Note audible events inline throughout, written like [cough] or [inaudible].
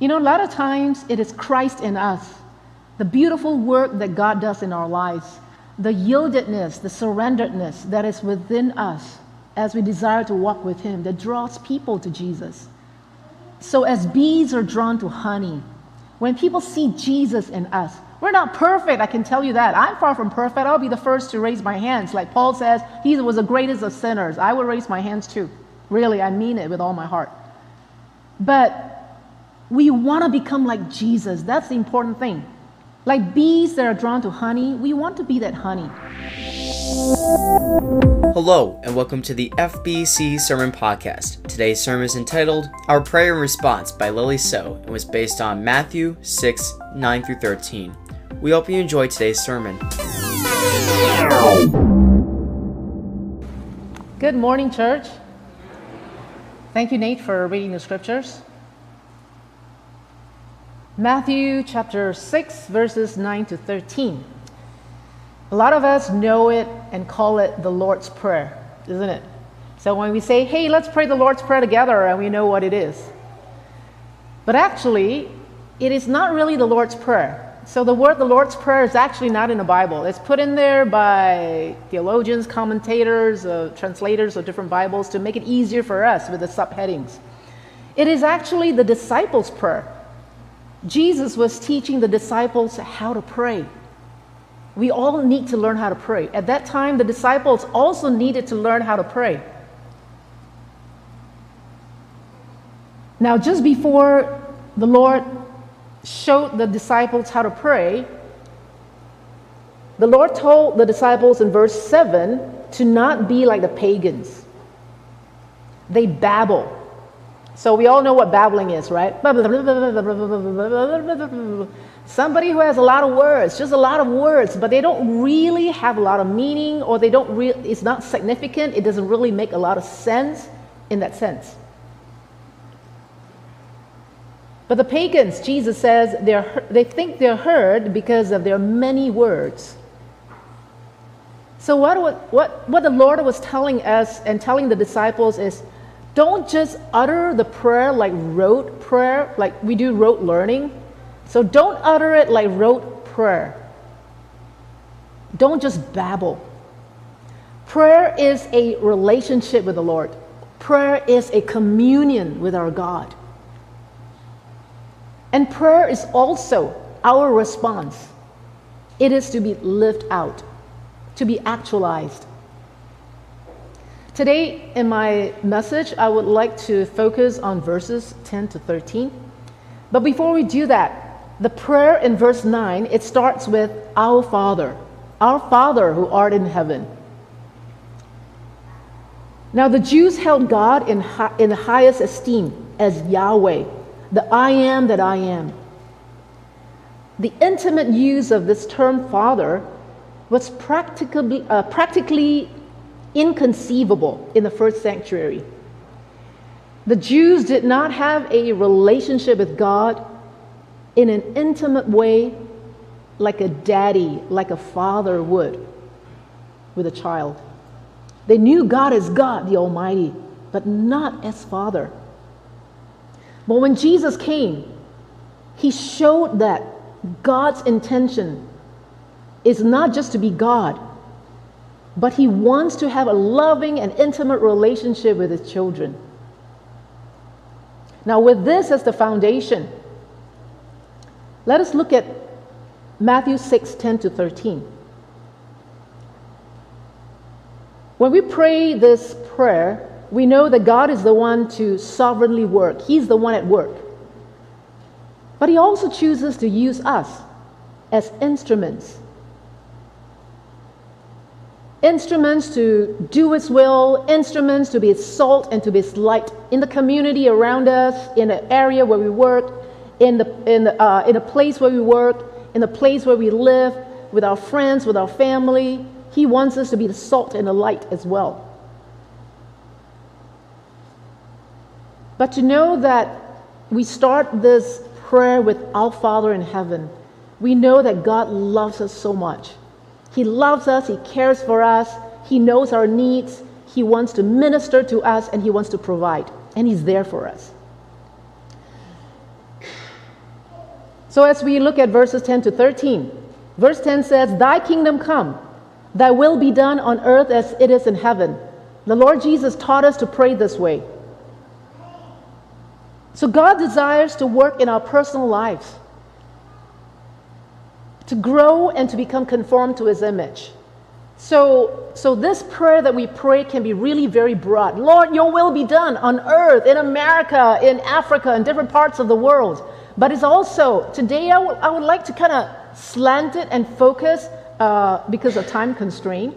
You know, a lot of times it is Christ in us, the beautiful work that God does in our lives, the yieldedness, the surrenderedness that is within us as we desire to walk with Him that draws people to Jesus. So, as bees are drawn to honey, when people see Jesus in us, we're not perfect, I can tell you that. I'm far from perfect. I'll be the first to raise my hands. Like Paul says, he was the greatest of sinners. I will raise my hands too. Really, I mean it with all my heart. But we want to become like Jesus. That's the important thing. Like bees that are drawn to honey, we want to be that honey. Hello, and welcome to the FBC Sermon Podcast. Today's sermon is entitled Our Prayer and Response by Lily So and was based on Matthew 6 9 through 13. We hope you enjoy today's sermon. Good morning, church. Thank you, Nate, for reading the scriptures. Matthew chapter 6, verses 9 to 13. A lot of us know it and call it the Lord's Prayer, isn't it? So when we say, hey, let's pray the Lord's Prayer together, and we know what it is. But actually, it is not really the Lord's Prayer. So the word the Lord's Prayer is actually not in the Bible. It's put in there by theologians, commentators, uh, translators of different Bibles to make it easier for us with the subheadings. It is actually the disciples' prayer. Jesus was teaching the disciples how to pray. We all need to learn how to pray. At that time, the disciples also needed to learn how to pray. Now, just before the Lord showed the disciples how to pray, the Lord told the disciples in verse 7 to not be like the pagans. They babble. So we all know what babbling is, right? Somebody who has a lot of words, just a lot of words, but they don't really have a lot of meaning or they don't really, it's not significant. It doesn't really make a lot of sense in that sense. But the pagans, Jesus says, they're, they think they're heard because of their many words. So, what, what, what the Lord was telling us and telling the disciples is don't just utter the prayer like rote prayer, like we do rote learning. So, don't utter it like rote prayer. Don't just babble. Prayer is a relationship with the Lord, prayer is a communion with our God. And prayer is also our response. It is to be lived out, to be actualized. Today, in my message, I would like to focus on verses 10 to 13. But before we do that, the prayer in verse 9, it starts with Our Father, our Father who art in heaven. Now, the Jews held God in, in the highest esteem as Yahweh the I am that I am. The intimate use of this term father was practically, uh, practically inconceivable in the first sanctuary. The Jews did not have a relationship with God in an intimate way like a daddy, like a father would with a child. They knew God as God, the Almighty, but not as Father. But when Jesus came, he showed that God's intention is not just to be God, but he wants to have a loving and intimate relationship with his children. Now, with this as the foundation, let us look at Matthew 6 10 to 13. When we pray this prayer, we know that God is the one to sovereignly work, He's the one at work. But He also chooses to use us as instruments. Instruments to do His will, instruments to be His salt and to be His light in the community around us, in the area where we work, in the, in, the, uh, in the place where we work, in the place where we live, with our friends, with our family. He wants us to be the salt and the light as well. But to know that we start this prayer with Our Father in heaven, we know that God loves us so much. He loves us, He cares for us, He knows our needs, He wants to minister to us, and He wants to provide, and He's there for us. So as we look at verses 10 to 13, verse 10 says, Thy kingdom come, thy will be done on earth as it is in heaven. The Lord Jesus taught us to pray this way. So God desires to work in our personal lives, to grow and to become conformed to his image. So, so this prayer that we pray can be really very broad. Lord, your will be done on earth, in America, in Africa, in different parts of the world. But it's also, today I, w- I would like to kind of slant it and focus uh, because of time constraint.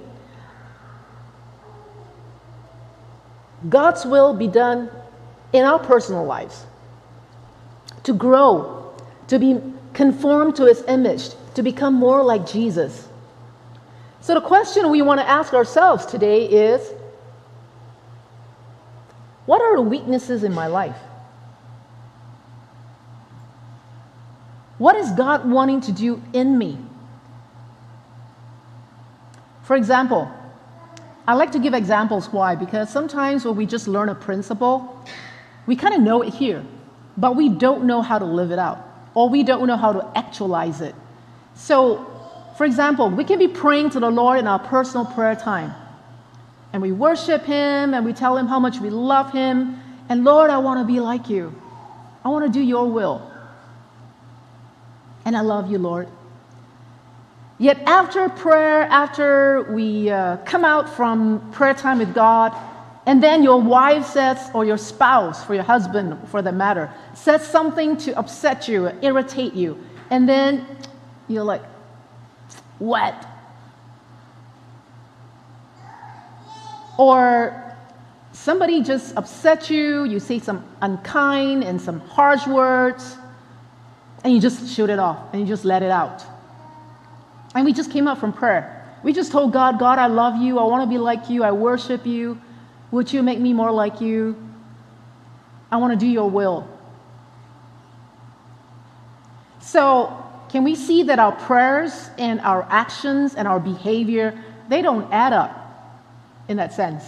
God's will be done in our personal lives. To grow, to be conformed to his image, to become more like Jesus. So, the question we want to ask ourselves today is what are the weaknesses in my life? What is God wanting to do in me? For example, I like to give examples why, because sometimes when we just learn a principle, we kind of know it here, but we don't know how to live it out, or we don't know how to actualize it. So, for example, we can be praying to the Lord in our personal prayer time. And we worship Him and we tell Him how much we love Him. And Lord, I want to be like you. I want to do your will. And I love you, Lord. Yet after prayer, after we uh, come out from prayer time with God, and then your wife says, or your spouse, for your husband for that matter, says something to upset you, irritate you, and then you're like, what? Or somebody just upset you, you say some unkind and some harsh words, and you just shoot it off and you just let it out. And we just came up from prayer. We just told God, God, I love you. I want to be like you. I worship you. Would you make me more like you? I want to do your will. So, can we see that our prayers and our actions and our behavior, they don't add up in that sense?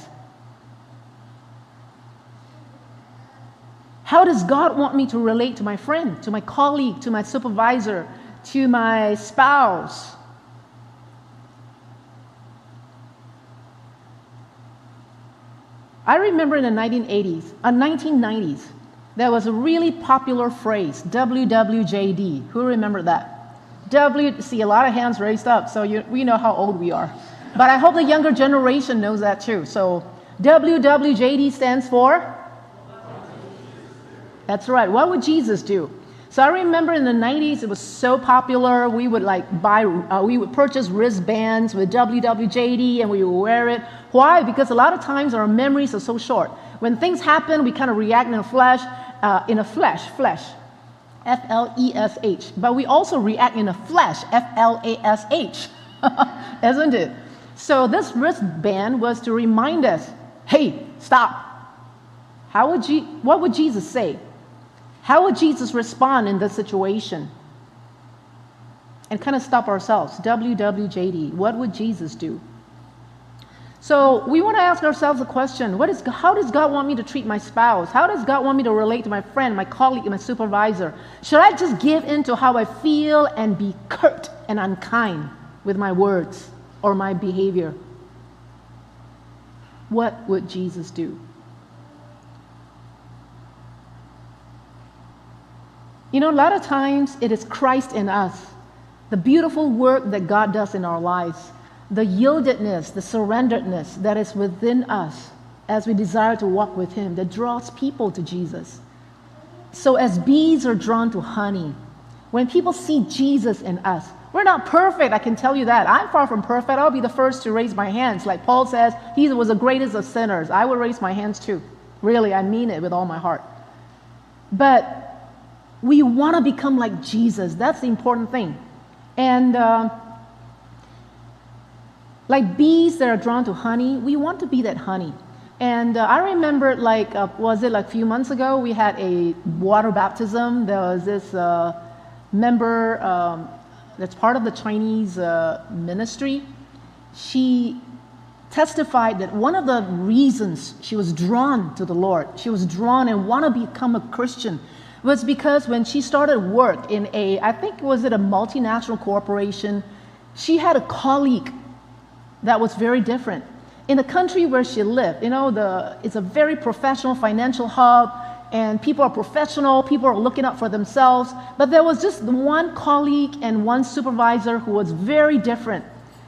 How does God want me to relate to my friend, to my colleague, to my supervisor, to my spouse? I remember in the 1980s, uh, 1990s, there was a really popular phrase, WWJD. Who remember that? W, see a lot of hands raised up, so you, we know how old we are. But I hope the younger generation knows that too. So WWJD stands for? That's right. What would Jesus do? So I remember in the 90s, it was so popular. We would like buy, uh, we would purchase wristbands with WWJD and we would wear it. Why? Because a lot of times our memories are so short. When things happen, we kind of react in a flash, uh, in a flash, flesh, F L E S H. But we also react in a flash, F L A S H, [laughs] isn't it? So this wristband was to remind us, hey, stop. How would you, what would Jesus say? How would Jesus respond in this situation? And kind of stop ourselves. WWJD, what would Jesus do? So we want to ask ourselves the question what is, how does God want me to treat my spouse? How does God want me to relate to my friend, my colleague, my supervisor? Should I just give in to how I feel and be curt and unkind with my words or my behavior? What would Jesus do? You know, a lot of times it is Christ in us, the beautiful work that God does in our lives, the yieldedness, the surrenderedness that is within us as we desire to walk with Him that draws people to Jesus. So, as bees are drawn to honey, when people see Jesus in us, we're not perfect, I can tell you that. I'm far from perfect. I'll be the first to raise my hands. Like Paul says, he was the greatest of sinners. I will raise my hands too. Really, I mean it with all my heart. But we want to become like Jesus. That's the important thing. And uh, like bees that are drawn to honey, we want to be that honey. And uh, I remember, like, uh, was it like a few months ago, we had a water baptism. There was this uh, member um, that's part of the Chinese uh, ministry. She testified that one of the reasons she was drawn to the Lord, she was drawn and want to become a Christian, was because when she started work in a, I think was it a multinational corporation, she had a colleague that was very different. In the country where she lived, you know, the, it's a very professional financial hub, and people are professional, people are looking out for themselves. But there was just one colleague and one supervisor who was very different.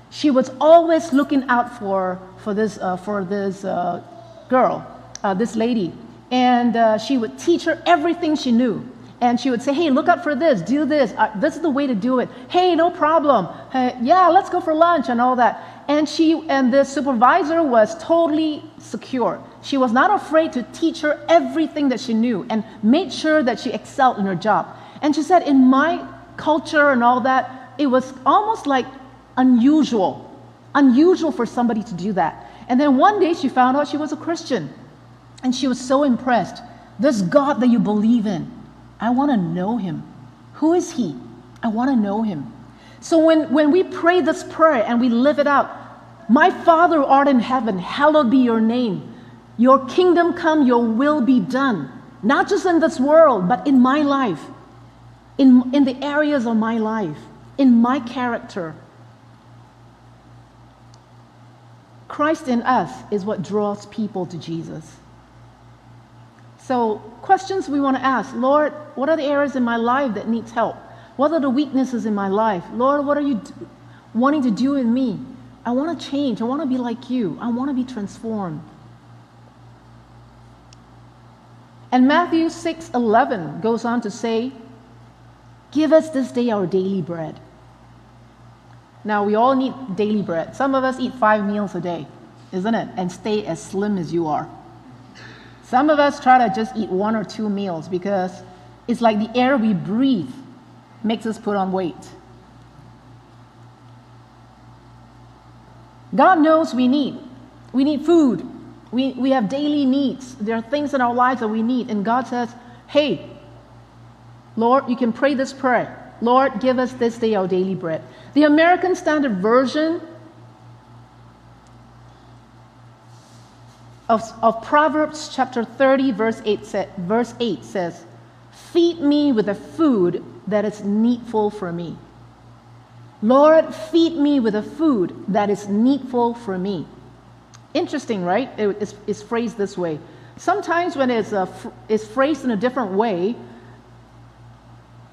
She was always looking out for, for this, uh, for this uh, girl, uh, this lady. And uh, she would teach her everything she knew. And she would say, hey, look out for this, do this. Uh, this is the way to do it. Hey, no problem. Hey, yeah, let's go for lunch and all that. And she and the supervisor was totally secure. She was not afraid to teach her everything that she knew and made sure that she excelled in her job. And she said, in my culture and all that, it was almost like unusual, unusual for somebody to do that. And then one day she found out she was a Christian. And she was so impressed. This God that you believe in, I want to know him. Who is he? I want to know him. So when, when we pray this prayer and we live it out, my Father art in heaven, hallowed be your name. Your kingdom come, your will be done. Not just in this world, but in my life, in, in the areas of my life, in my character. Christ in us is what draws people to Jesus. So, questions we want to ask Lord, what are the areas in my life that needs help? What are the weaknesses in my life? Lord, what are you wanting to do in me? I want to change. I want to be like you. I want to be transformed. And Matthew 6 11 goes on to say, Give us this day our daily bread. Now, we all need daily bread. Some of us eat five meals a day, isn't it? And stay as slim as you are. Some of us try to just eat one or two meals because it's like the air we breathe makes us put on weight. God knows we need. We need food. We, we have daily needs. There are things in our lives that we need. And God says, hey, Lord, you can pray this prayer. Lord, give us this day our daily bread. The American Standard Version of, of Proverbs chapter 30, verse 8, verse 8 says, Feed me with the food that is needful for me. Lord, feed me with the food that is needful for me. Interesting, right? it's, it's, phrased this way. Sometimes when it's, uh, a, it's phrased in a different way,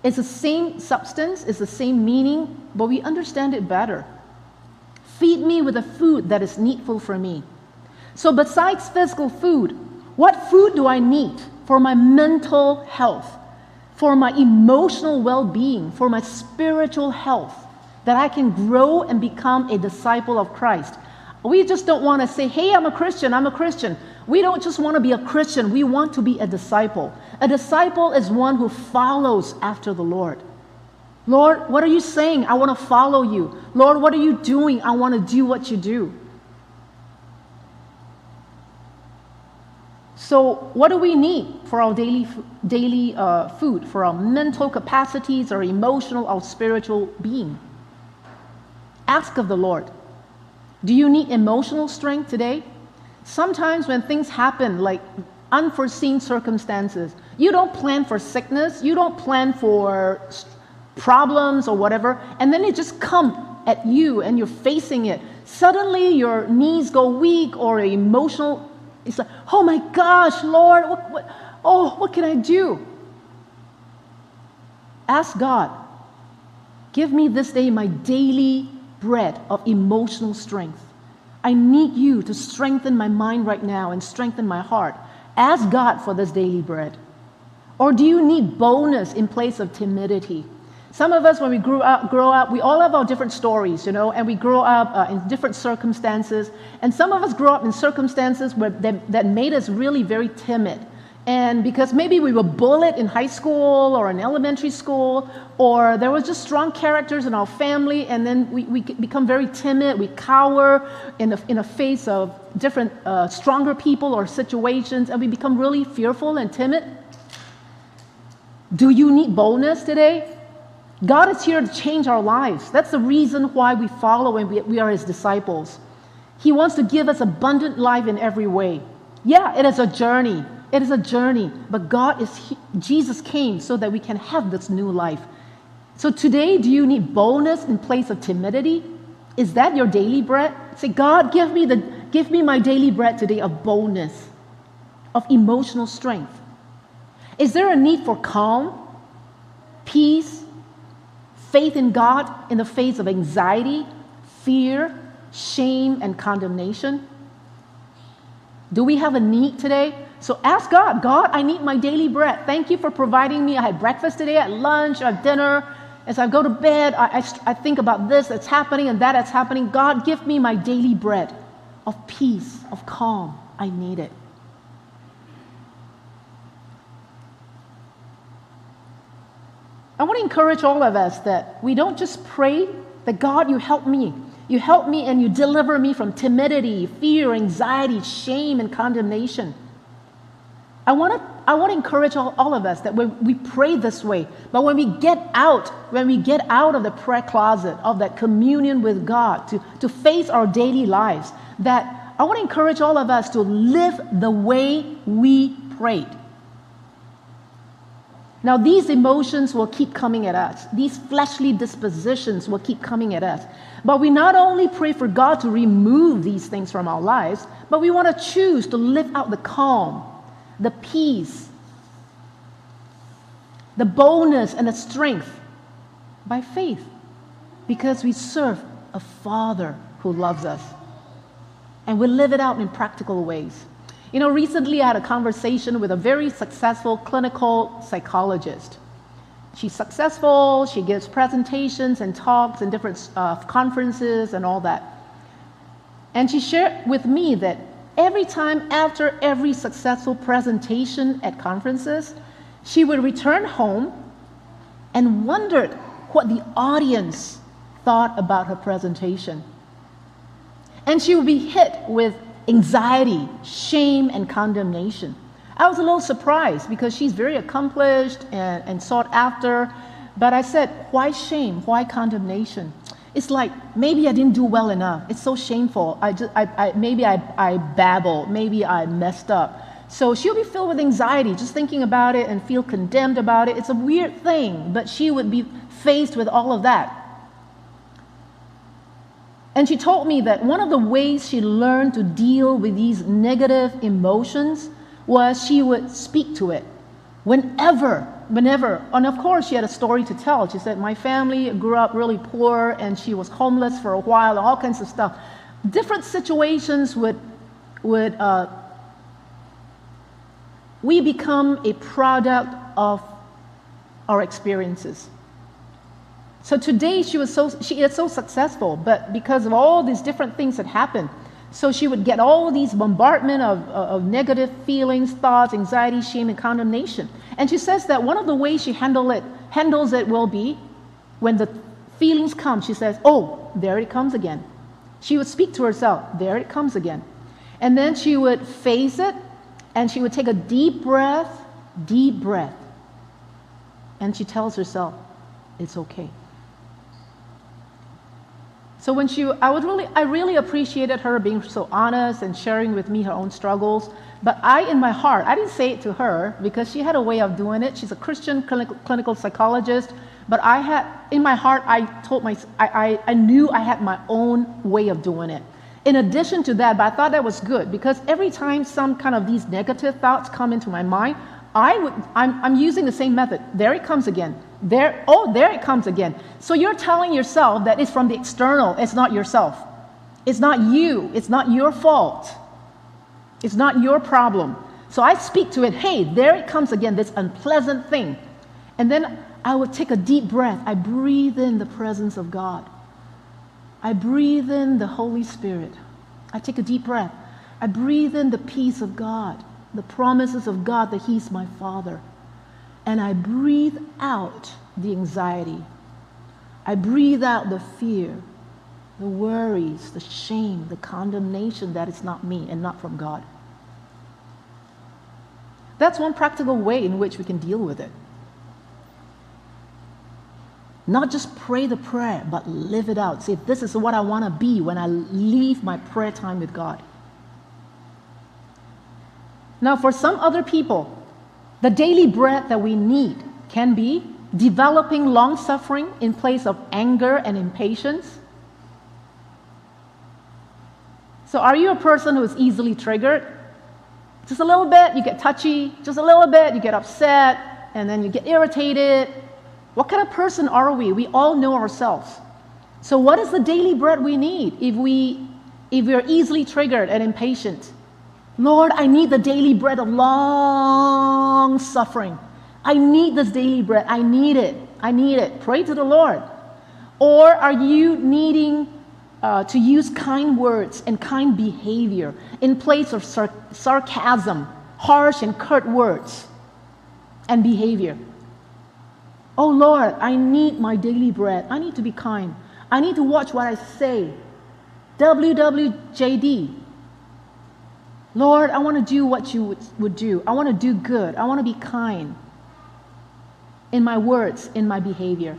it's the same substance, it's the same meaning, but we understand it better. Feed me with the food that is needful for me. So, besides physical food, what food do I need for my mental health, for my emotional well being, for my spiritual health, that I can grow and become a disciple of Christ? We just don't want to say, hey, I'm a Christian, I'm a Christian. We don't just want to be a Christian, we want to be a disciple. A disciple is one who follows after the Lord. Lord, what are you saying? I want to follow you. Lord, what are you doing? I want to do what you do. So, what do we need for our daily, daily uh, food, for our mental capacities, our emotional, our spiritual being? Ask of the Lord. Do you need emotional strength today? Sometimes when things happen, like unforeseen circumstances, you don't plan for sickness, you don't plan for problems or whatever, and then it just comes at you and you're facing it. Suddenly your knees go weak or emotional it's like, oh my gosh, Lord, what, what, oh, what can I do? Ask God, give me this day my daily bread of emotional strength. I need you to strengthen my mind right now and strengthen my heart. Ask God for this daily bread. Or do you need bonus in place of timidity? Some of us, when we grew up, grow up, we all have our different stories, you know, and we grow up uh, in different circumstances. And some of us grow up in circumstances where, that, that made us really very timid. And because maybe we were bullied in high school or in elementary school, or there was just strong characters in our family, and then we, we become very timid, we cower in the, in the face of different uh, stronger people or situations, and we become really fearful and timid. Do you need boldness today? God is here to change our lives. That's the reason why we follow and we, we are his disciples. He wants to give us abundant life in every way. Yeah, it is a journey. It is a journey, but God is he, Jesus came so that we can have this new life. So today, do you need boldness in place of timidity? Is that your daily bread? Say, God, give me the give me my daily bread today of boldness, of emotional strength. Is there a need for calm, peace, faith in God in the face of anxiety, fear, shame, and condemnation? Do we have a need today? So ask God, God, I need my daily bread. Thank you for providing me. I had breakfast today, at lunch, at dinner. As I go to bed, I, I, I think about this that's happening and that that's happening. God, give me my daily bread of peace, of calm. I need it. I want to encourage all of us that we don't just pray that God, you help me. You help me and you deliver me from timidity, fear, anxiety, shame, and condemnation. I want to I want to encourage all, all of us that when we pray this way, but when we get out, when we get out of the prayer closet, of that communion with God, to, to face our daily lives, that I want to encourage all of us to live the way we prayed. Now, these emotions will keep coming at us. These fleshly dispositions will keep coming at us. But we not only pray for God to remove these things from our lives, but we want to choose to live out the calm, the peace, the boldness, and the strength by faith because we serve a Father who loves us. And we live it out in practical ways. You know, recently I had a conversation with a very successful clinical psychologist. She's successful, she gives presentations and talks and different uh, conferences and all that. And she shared with me that every time after every successful presentation at conferences, she would return home and wondered what the audience thought about her presentation. And she would be hit with anxiety, shame, and condemnation. I was a little surprised because she's very accomplished and, and sought after. But I said, why shame? Why condemnation? It's like maybe I didn't do well enough. It's so shameful. I just, I, I, maybe I, I babbled. Maybe I messed up. So she'll be filled with anxiety just thinking about it and feel condemned about it. It's a weird thing, but she would be faced with all of that. And she told me that one of the ways she learned to deal with these negative emotions was she would speak to it whenever, whenever. And of course, she had a story to tell. She said, My family grew up really poor and she was homeless for a while, all kinds of stuff. Different situations would, would uh, we become a product of our experiences. So today she was so she is so successful, but because of all these different things that happened, so she would get all these bombardment of, of negative feelings, thoughts, anxiety, shame, and condemnation. And she says that one of the ways she handle it, handles it will be when the feelings come, she says, Oh, there it comes again. She would speak to herself, There it comes again. And then she would face it and she would take a deep breath, deep breath. And she tells herself, It's okay. So when she, I would really, I really appreciated her being so honest and sharing with me her own struggles. But I, in my heart, I didn't say it to her because she had a way of doing it. She's a Christian clinical, clinical psychologist. But I had, in my heart, I told my, I, I, I knew I had my own way of doing it. In addition to that, but I thought that was good because every time some kind of these negative thoughts come into my mind, I would, I'm, I'm using the same method. There it comes again. There, oh, there it comes again. So you're telling yourself that it's from the external, it's not yourself. It's not you, it's not your fault. It's not your problem. So I speak to it, hey, there it comes again, this unpleasant thing. And then I would take a deep breath. I breathe in the presence of God. I breathe in the Holy Spirit. I take a deep breath. I breathe in the peace of God, the promises of God that He's my Father and I breathe out the anxiety. I breathe out the fear, the worries, the shame, the condemnation that it's not me and not from God. That's one practical way in which we can deal with it. Not just pray the prayer, but live it out. Say, this is what I want to be when I leave my prayer time with God. Now, for some other people, the daily bread that we need can be developing long suffering in place of anger and impatience. So, are you a person who is easily triggered? Just a little bit, you get touchy. Just a little bit, you get upset, and then you get irritated. What kind of person are we? We all know ourselves. So, what is the daily bread we need if we if we are easily triggered and impatient? Lord, I need the daily bread of long suffering. I need this daily bread. I need it. I need it. Pray to the Lord. Or are you needing uh, to use kind words and kind behavior in place of sar- sarcasm, harsh and curt words and behavior? Oh Lord, I need my daily bread. I need to be kind. I need to watch what I say. WWJD. Lord, I want to do what you would, would do. I want to do good. I want to be kind in my words, in my behavior.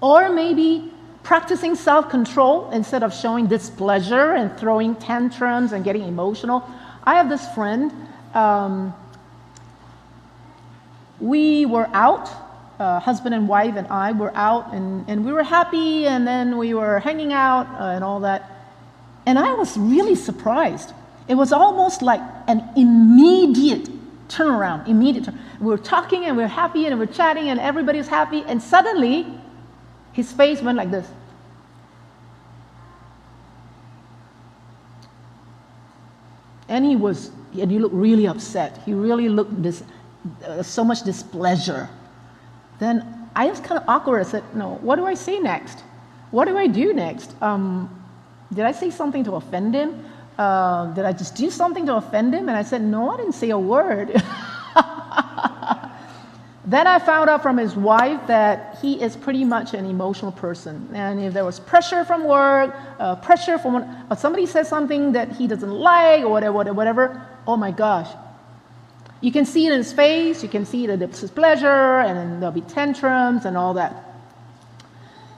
Or maybe practicing self control instead of showing displeasure and throwing tantrums and getting emotional. I have this friend. Um, we were out, uh, husband and wife and I were out, and, and we were happy, and then we were hanging out uh, and all that. And I was really surprised. It was almost like an immediate turnaround, immediate turn. We were talking and we were happy and we we're chatting and everybody's happy, and suddenly his face went like this. And he was, and he looked really upset. He really looked this, uh, so much displeasure. Then I was kind of awkward. I said, No, what do I say next? What do I do next? Um, did I say something to offend him? Uh, did I just do something to offend him? And I said, No, I didn't say a word. [laughs] then I found out from his wife that he is pretty much an emotional person. And if there was pressure from work, uh, pressure from or somebody says something that he doesn't like, or whatever, whatever, oh my gosh. You can see it in his face, you can see it in his pleasure, and then there'll be tantrums and all that.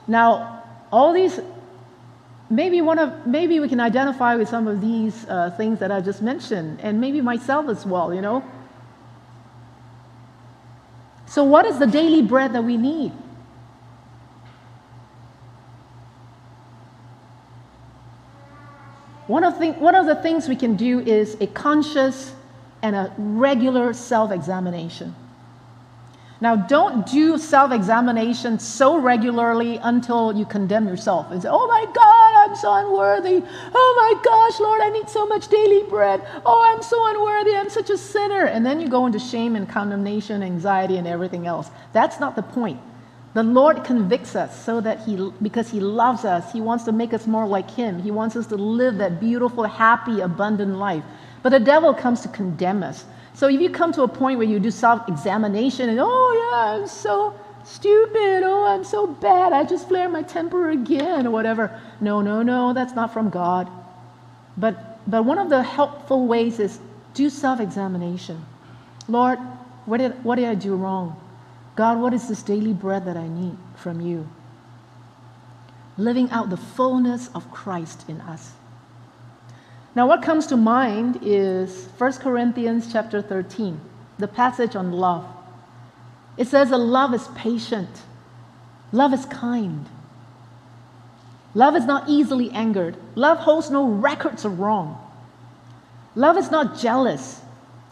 Now, all these maybe one of maybe we can identify with some of these uh, things that I just mentioned, and maybe myself as well. You know. So, what is the daily bread that we need? One of, the, one of the things we can do is a conscious and a regular self examination. Now, don't do self examination so regularly until you condemn yourself and say, Oh my God, I'm so unworthy. Oh my gosh, Lord, I need so much daily bread. Oh, I'm so unworthy. I'm such a sinner. And then you go into shame and condemnation, anxiety, and everything else. That's not the point. The Lord convicts us so that He, because He loves us, He wants to make us more like Him. He wants us to live that beautiful, happy, abundant life. But the devil comes to condemn us. So if you come to a point where you do self examination and, oh, yeah, I'm so stupid. Oh, I'm so bad. I just flare my temper again, or whatever. No, no, no, that's not from God. But, but one of the helpful ways is do self examination. Lord, what did, what did I do wrong? God, what is this daily bread that I need from you? Living out the fullness of Christ in us. Now, what comes to mind is 1 Corinthians chapter 13, the passage on love. It says that love is patient, love is kind, love is not easily angered, love holds no records of wrong, love is not jealous.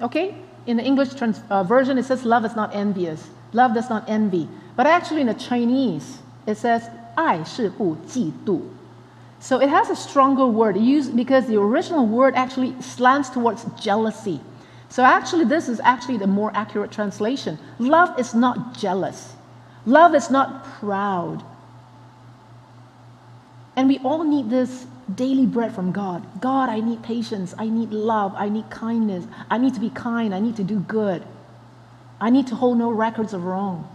Okay? In the English trans- uh, version, it says love is not envious, love does not envy. But actually, in the Chinese, it says 爱是不嫉妒。so it has a stronger word used because the original word actually slants towards jealousy. So actually, this is actually the more accurate translation. Love is not jealous. Love is not proud. And we all need this daily bread from God. God, I need patience. I need love. I need kindness. I need to be kind. I need to do good. I need to hold no records of wrong.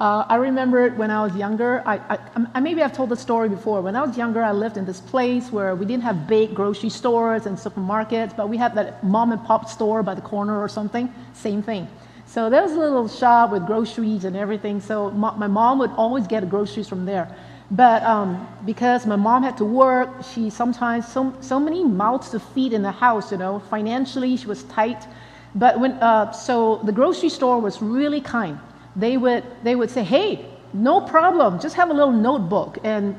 Uh, I remember when I was younger, I, I, I, maybe I've told the story before. When I was younger, I lived in this place where we didn't have big grocery stores and supermarkets, but we had that mom and pop store by the corner or something. Same thing. So there was a little shop with groceries and everything. So my mom would always get groceries from there. But um, because my mom had to work, she sometimes so, so many mouths to feed in the house. You know, financially she was tight. But when uh, so the grocery store was really kind. They would they would say, "Hey, no problem. Just have a little notebook and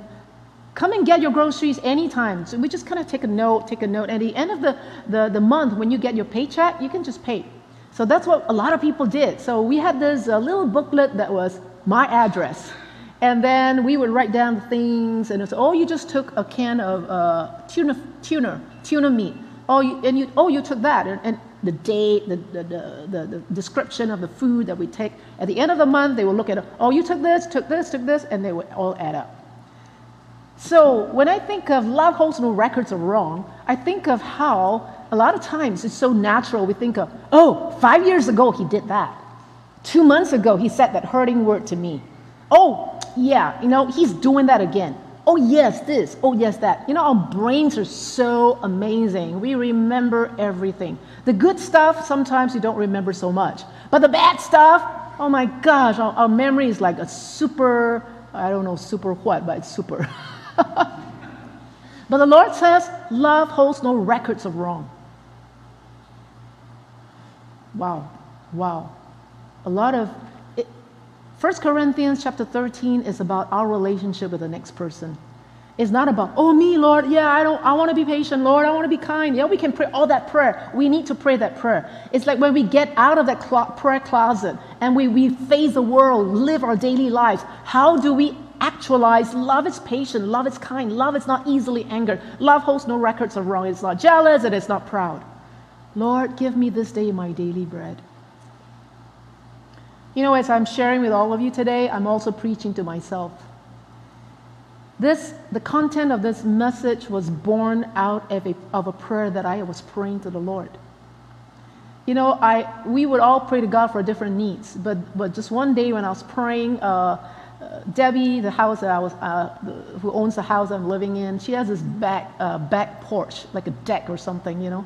come and get your groceries anytime." So we just kind of take a note, take a note. At the end of the, the, the month, when you get your paycheck, you can just pay. So that's what a lot of people did. So we had this uh, little booklet that was my address. And then we would write down the things, and it's oh, you just took a can of uh, tuna, tuna, tuna meat. Oh, you, and you, oh, you took that, and, and the date, the, the, the, the, description of the food that we take. At the end of the month, they will look at. Oh, you took this, took this, took this, and they would all add up. So when I think of love holds no records of wrong, I think of how a lot of times it's so natural. We think of, oh, five years ago he did that. Two months ago he said that hurting word to me. Oh, yeah, you know, he's doing that again. Oh, yes, this. Oh, yes, that. You know, our brains are so amazing. We remember everything. The good stuff, sometimes you don't remember so much. But the bad stuff, oh my gosh, our, our memory is like a super, I don't know, super what, but it's super. [laughs] but the Lord says, love holds no records of wrong. Wow, wow. A lot of 1 Corinthians chapter 13 is about our relationship with the next person. It's not about, oh me, Lord, yeah, I don't I want to be patient, Lord, I want to be kind. Yeah, we can pray all that prayer. We need to pray that prayer. It's like when we get out of that cl- prayer closet and we, we face the world, live our daily lives. How do we actualize love is patient, love is kind, love is not easily angered, love holds no records of wrong, it's not jealous, and it is not proud. Lord, give me this day my daily bread. You know, as I'm sharing with all of you today, I'm also preaching to myself. This, the content of this message was born out of a, of a prayer that I was praying to the Lord. You know, I, we would all pray to God for different needs, but, but just one day when I was praying, uh, uh, Debbie, the house that I was, uh, the, who owns the house I'm living in, she has this back, uh, back porch, like a deck or something, you know,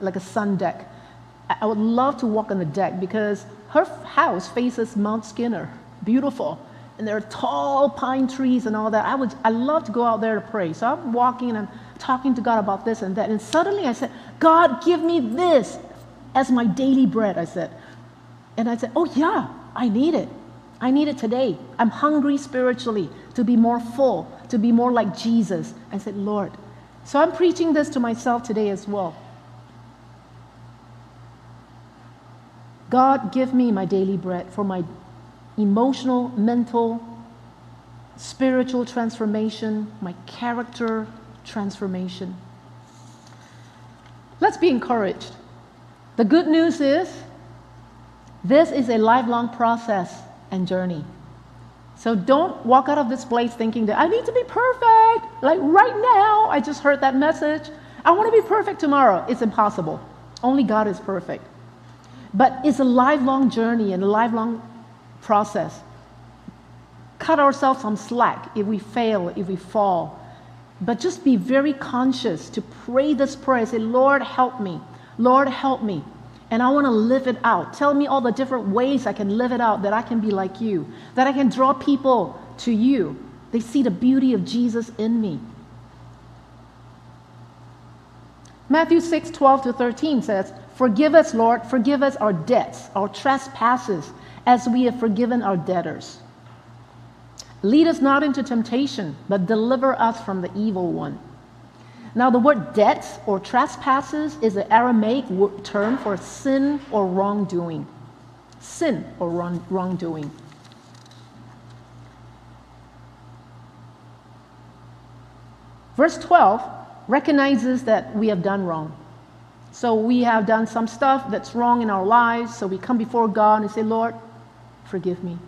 like a sun deck. I would love to walk on the deck because her house faces Mount Skinner, beautiful. And there are tall pine trees and all that. I would I love to go out there to pray. So I'm walking and I'm talking to God about this and that. And suddenly I said, God, give me this as my daily bread, I said. And I said, Oh yeah, I need it. I need it today. I'm hungry spiritually to be more full, to be more like Jesus. I said, Lord. So I'm preaching this to myself today as well. God, give me my daily bread for my emotional, mental, spiritual transformation, my character transformation. Let's be encouraged. The good news is this is a lifelong process and journey. So don't walk out of this place thinking that I need to be perfect. Like right now, I just heard that message. I want to be perfect tomorrow. It's impossible. Only God is perfect. But it's a lifelong journey and a lifelong process. Cut ourselves some slack if we fail, if we fall. But just be very conscious to pray this prayer. Say, Lord, help me. Lord, help me. And I want to live it out. Tell me all the different ways I can live it out, that I can be like you, that I can draw people to you. They see the beauty of Jesus in me. Matthew 6 12 to 13 says, Forgive us, Lord, forgive us our debts, our trespasses, as we have forgiven our debtors. Lead us not into temptation, but deliver us from the evil one. Now, the word debts or trespasses is an Aramaic term for sin or wrongdoing. Sin or wrong, wrongdoing. Verse 12 recognizes that we have done wrong. So we have done some stuff that's wrong in our lives. So we come before God and say, Lord, forgive me.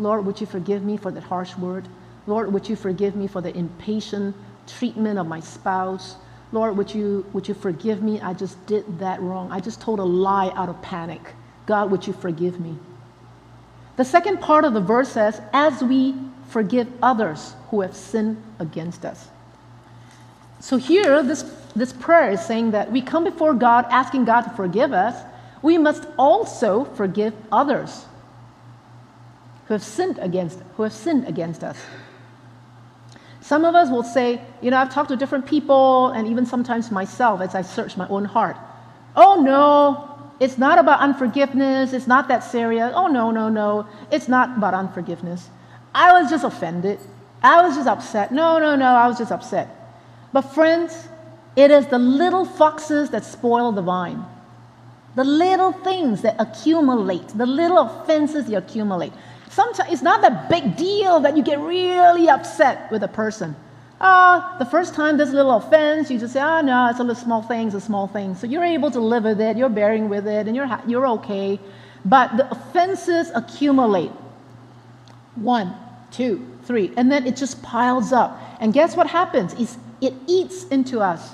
Lord, would you forgive me for that harsh word? Lord, would you forgive me for the impatient treatment of my spouse? Lord, would you, would you forgive me? I just did that wrong. I just told a lie out of panic. God, would you forgive me? The second part of the verse says, as we forgive others who have sinned against us. So here, this this prayer is saying that we come before God asking God to forgive us, we must also forgive others who have sinned against who have sinned against us. Some of us will say, you know, I've talked to different people and even sometimes myself as I search my own heart. Oh no, it's not about unforgiveness. It's not that serious. Oh no, no, no. It's not about unforgiveness. I was just offended. I was just upset. No, no, no, I was just upset. But friends, it is the little foxes that spoil the vine. The little things that accumulate, the little offenses you accumulate. Sometimes it's not that big deal that you get really upset with a person. Ah, the first time there's a little offense, you just say, oh, no, it's a little small thing, it's a small thing. So you're able to live with it, you're bearing with it, and you're, you're okay. But the offenses accumulate. One, two, three, and then it just piles up. And guess what happens? It's, it eats into us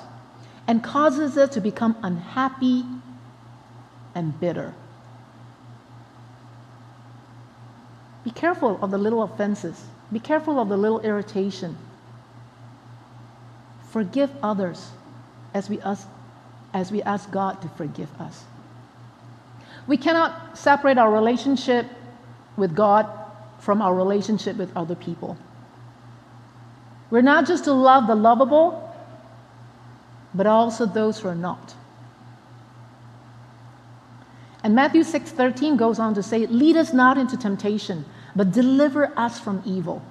and causes us to become unhappy and bitter. Be careful of the little offenses. Be careful of the little irritation. Forgive others as we ask, as we ask God to forgive us. We cannot separate our relationship with God from our relationship with other people. We're not just to love the lovable, but also those who are not. And Matthew 6:13 goes on to say, "Lead us not into temptation, but deliver us from evil."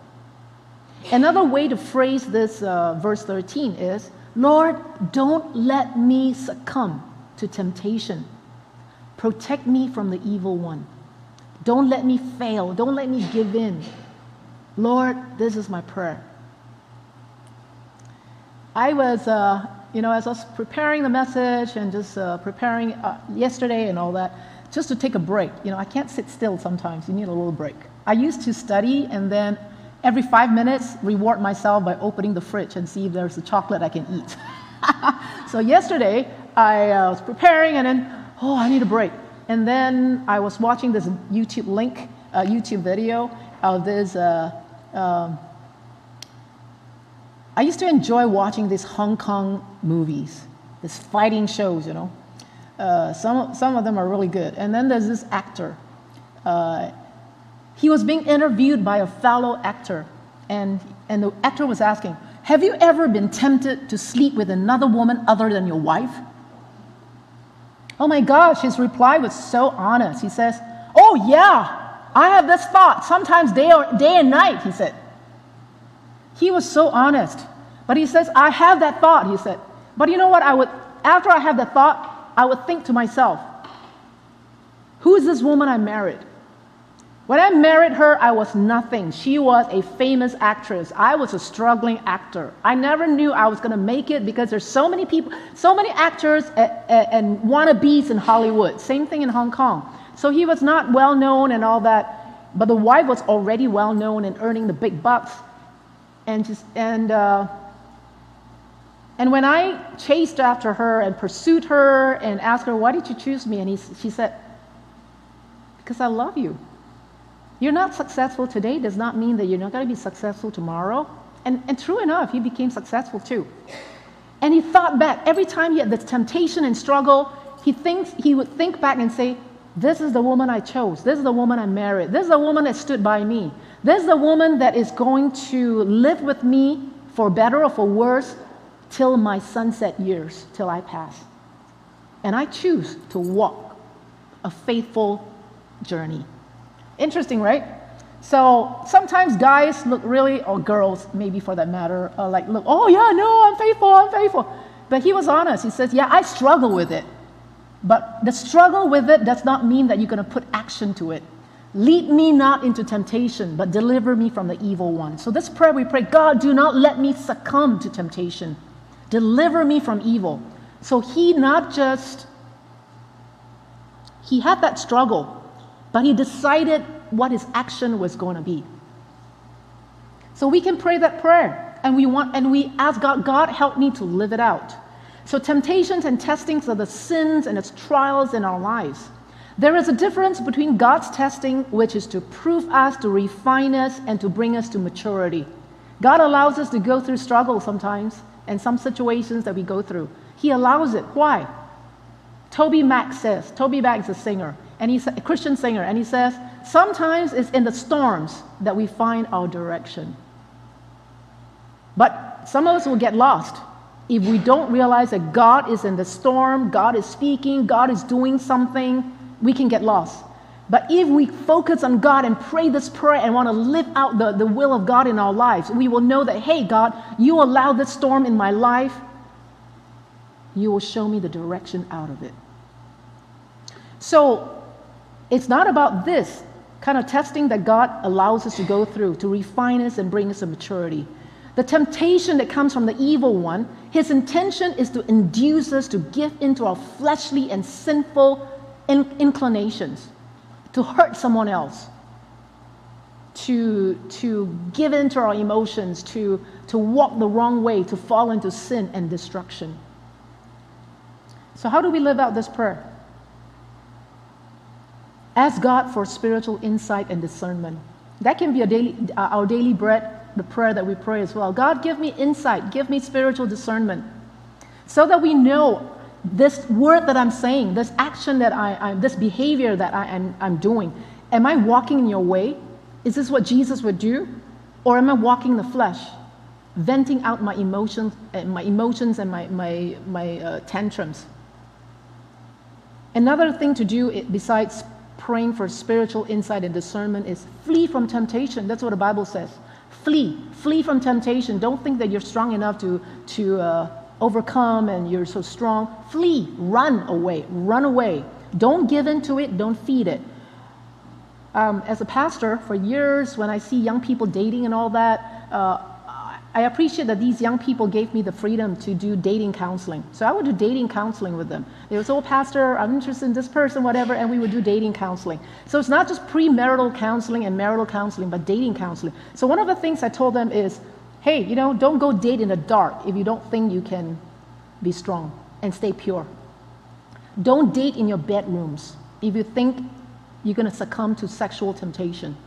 Another way to phrase this uh, verse 13 is, "Lord, don't let me succumb to temptation. Protect me from the evil one. Don't let me fail. Don't let me give in. Lord, this is my prayer." I was uh, you know, as I was preparing the message and just uh, preparing uh, yesterday and all that, just to take a break. You know, I can't sit still sometimes. You need a little break. I used to study and then every five minutes reward myself by opening the fridge and see if there's a chocolate I can eat. [laughs] so yesterday I uh, was preparing and then, oh, I need a break. And then I was watching this YouTube link, uh, YouTube video of this. Uh, um, I used to enjoy watching these Hong Kong movies, these fighting shows, you know. Uh, some, some of them are really good. And then there's this actor. Uh, he was being interviewed by a fellow actor, and, and the actor was asking, Have you ever been tempted to sleep with another woman other than your wife? Oh my gosh, his reply was so honest. He says, Oh, yeah, I have this thought, sometimes day, or, day and night, he said. He was so honest. But he says, I have that thought, he said. But you know what? I would, after I have that thought, I would think to myself, who is this woman I married? When I married her, I was nothing. She was a famous actress. I was a struggling actor. I never knew I was going to make it because there's so many people, so many actors and, and wannabes in Hollywood. Same thing in Hong Kong. So he was not well known and all that, but the wife was already well known and earning the big bucks and just and uh, and when I chased after her and pursued her and asked her, "Why did you choose me?" and he, she said, "Because I love you. You're not successful today does not mean that you're not going to be successful tomorrow." And, and true enough, he became successful too. And he thought back every time he had this temptation and struggle. He thinks he would think back and say, "This is the woman I chose. This is the woman I married. This is the woman that stood by me. This is the woman that is going to live with me for better or for worse till my sunset years, till I pass. And I choose to walk a faithful journey. Interesting, right? So sometimes guys look really, or girls maybe for that matter, are like, look, oh yeah, no, I'm faithful, I'm faithful. But he was honest. He says, yeah, I struggle with it. But the struggle with it does not mean that you're going to put action to it. Lead me not into temptation, but deliver me from the evil one. So, this prayer we pray God, do not let me succumb to temptation. Deliver me from evil. So, he not just, he had that struggle, but he decided what his action was going to be. So, we can pray that prayer and we want, and we ask God, God, help me to live it out. So, temptations and testings are the sins and its trials in our lives. There is a difference between God's testing, which is to prove us, to refine us, and to bring us to maturity. God allows us to go through struggle sometimes and some situations that we go through. He allows it. Why? TobyMac says, TobyMac is a singer, and he's a Christian singer, and he says, sometimes it's in the storms that we find our direction. But some of us will get lost if we don't realize that God is in the storm, God is speaking, God is doing something, we can get lost. But if we focus on God and pray this prayer and want to live out the, the will of God in our lives, we will know that, hey, God, you allow this storm in my life, you will show me the direction out of it. So it's not about this kind of testing that God allows us to go through to refine us and bring us to maturity. The temptation that comes from the evil one, his intention is to induce us to give into our fleshly and sinful in- inclinations, to hurt someone else, to, to give into our emotions, to, to walk the wrong way, to fall into sin and destruction. So, how do we live out this prayer? Ask God for spiritual insight and discernment. That can be daily, uh, our daily bread, the prayer that we pray as well. God, give me insight, give me spiritual discernment, so that we know this word that I'm saying, this action that I, I this behavior that I, am I'm, I'm doing. Am I walking in your way? Is this what Jesus would do? Or am I walking the flesh, venting out my emotions, uh, my emotions and my, my, my uh, tantrums? Another thing to do besides praying for spiritual insight and discernment is flee from temptation. That's what the Bible says. Flee. Flee from temptation. Don't think that you're strong enough to, to uh, overcome and you're so strong. Flee. Run away. Run away. Don't give in to it. Don't feed it. Um, as a pastor, for years, when I see young people dating and all that, uh, I appreciate that these young people gave me the freedom to do dating counseling. So I would do dating counseling with them. They would say, Oh, Pastor, I'm interested in this person, whatever, and we would do dating counseling. So it's not just premarital counseling and marital counseling, but dating counseling. So one of the things I told them is, Hey, you know, don't go date in the dark if you don't think you can be strong and stay pure. Don't date in your bedrooms if you think you're going to succumb to sexual temptation.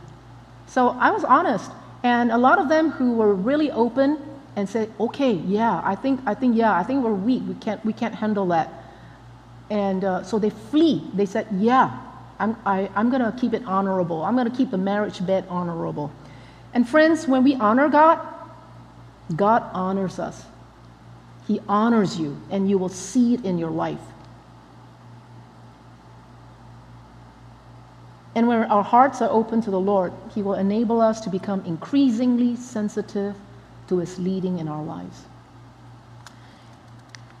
So I was honest. And a lot of them who were really open and said, okay, yeah, I think, I think, yeah, I think we're weak. We can't, we can't handle that. And uh, so they flee. They said, yeah, I'm, I, I'm going to keep it honorable. I'm going to keep the marriage bed honorable. And friends, when we honor God, God honors us. He honors you, and you will see it in your life. And when our hearts are open to the Lord, He will enable us to become increasingly sensitive to His leading in our lives.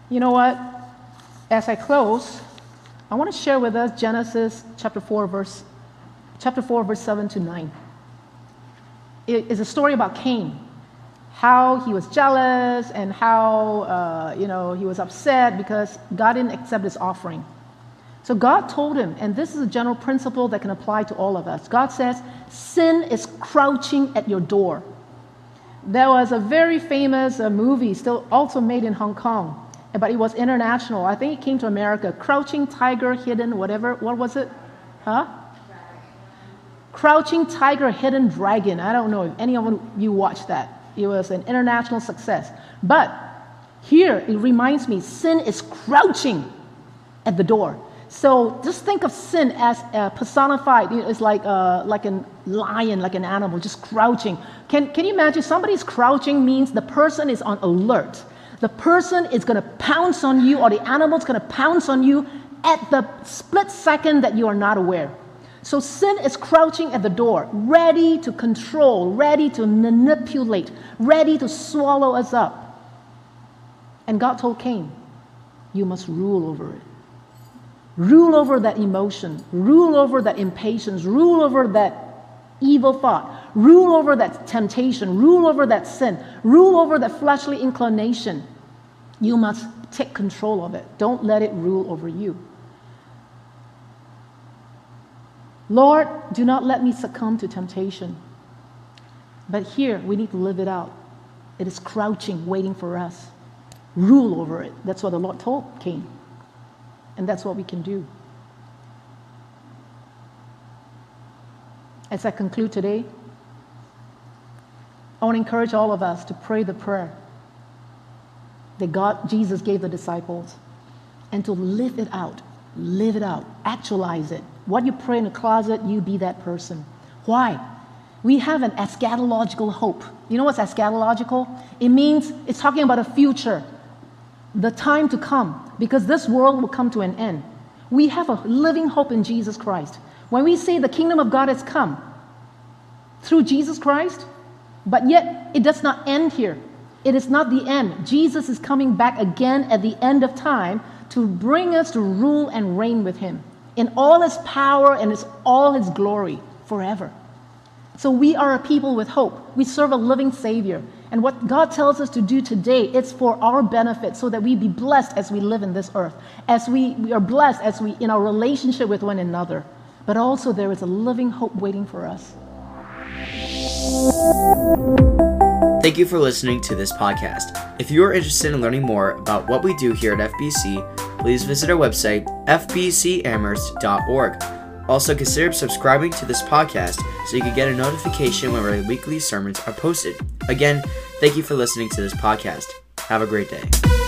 You know what? As I close, I want to share with us Genesis chapter 4, verse, chapter 4, verse 7 to 9. It is a story about Cain, how he was jealous and how uh, you know, he was upset because God didn't accept his offering. So God told him, and this is a general principle that can apply to all of us. God says, Sin is crouching at your door. There was a very famous uh, movie, still also made in Hong Kong, but it was international. I think it came to America. Crouching Tiger, Hidden, whatever. What was it? Huh? Crouching Tiger, Hidden Dragon. I don't know if any of you watched that. It was an international success. But here it reminds me sin is crouching at the door. So just think of sin as uh, personified. It's like, uh, like a lion, like an animal, just crouching. Can, can you imagine somebody's crouching means the person is on alert. The person is going to pounce on you, or the animal is going to pounce on you at the split second that you are not aware. So sin is crouching at the door, ready to control, ready to manipulate, ready to swallow us up. And God told Cain, You must rule over it. Rule over that emotion, rule over that impatience, rule over that evil thought, rule over that temptation, rule over that sin, rule over that fleshly inclination. You must take control of it. Don't let it rule over you. Lord, do not let me succumb to temptation. But here, we need to live it out. It is crouching, waiting for us. Rule over it. That's what the Lord told Cain. And that's what we can do. As I conclude today, I want to encourage all of us to pray the prayer that God, Jesus gave the disciples and to live it out. Live it out. Actualize it. What you pray in the closet, you be that person. Why? We have an eschatological hope. You know what's eschatological? It means it's talking about a future, the time to come, because this world will come to an end. We have a living hope in Jesus Christ. When we say the kingdom of God has come through Jesus Christ, but yet it does not end here. It is not the end. Jesus is coming back again at the end of time to bring us to rule and reign with him in all his power and his, all his glory forever. So we are a people with hope. We serve a living Savior. And what God tells us to do today, it's for our benefit so that we be blessed as we live in this earth, as we, we are blessed as we in our relationship with one another. But also there is a living hope waiting for us. Thank you for listening to this podcast. If you are interested in learning more about what we do here at FBC, please visit our website, fbcamherst.org. Also, consider subscribing to this podcast so you can get a notification when our weekly sermons are posted. Again, thank you for listening to this podcast. Have a great day.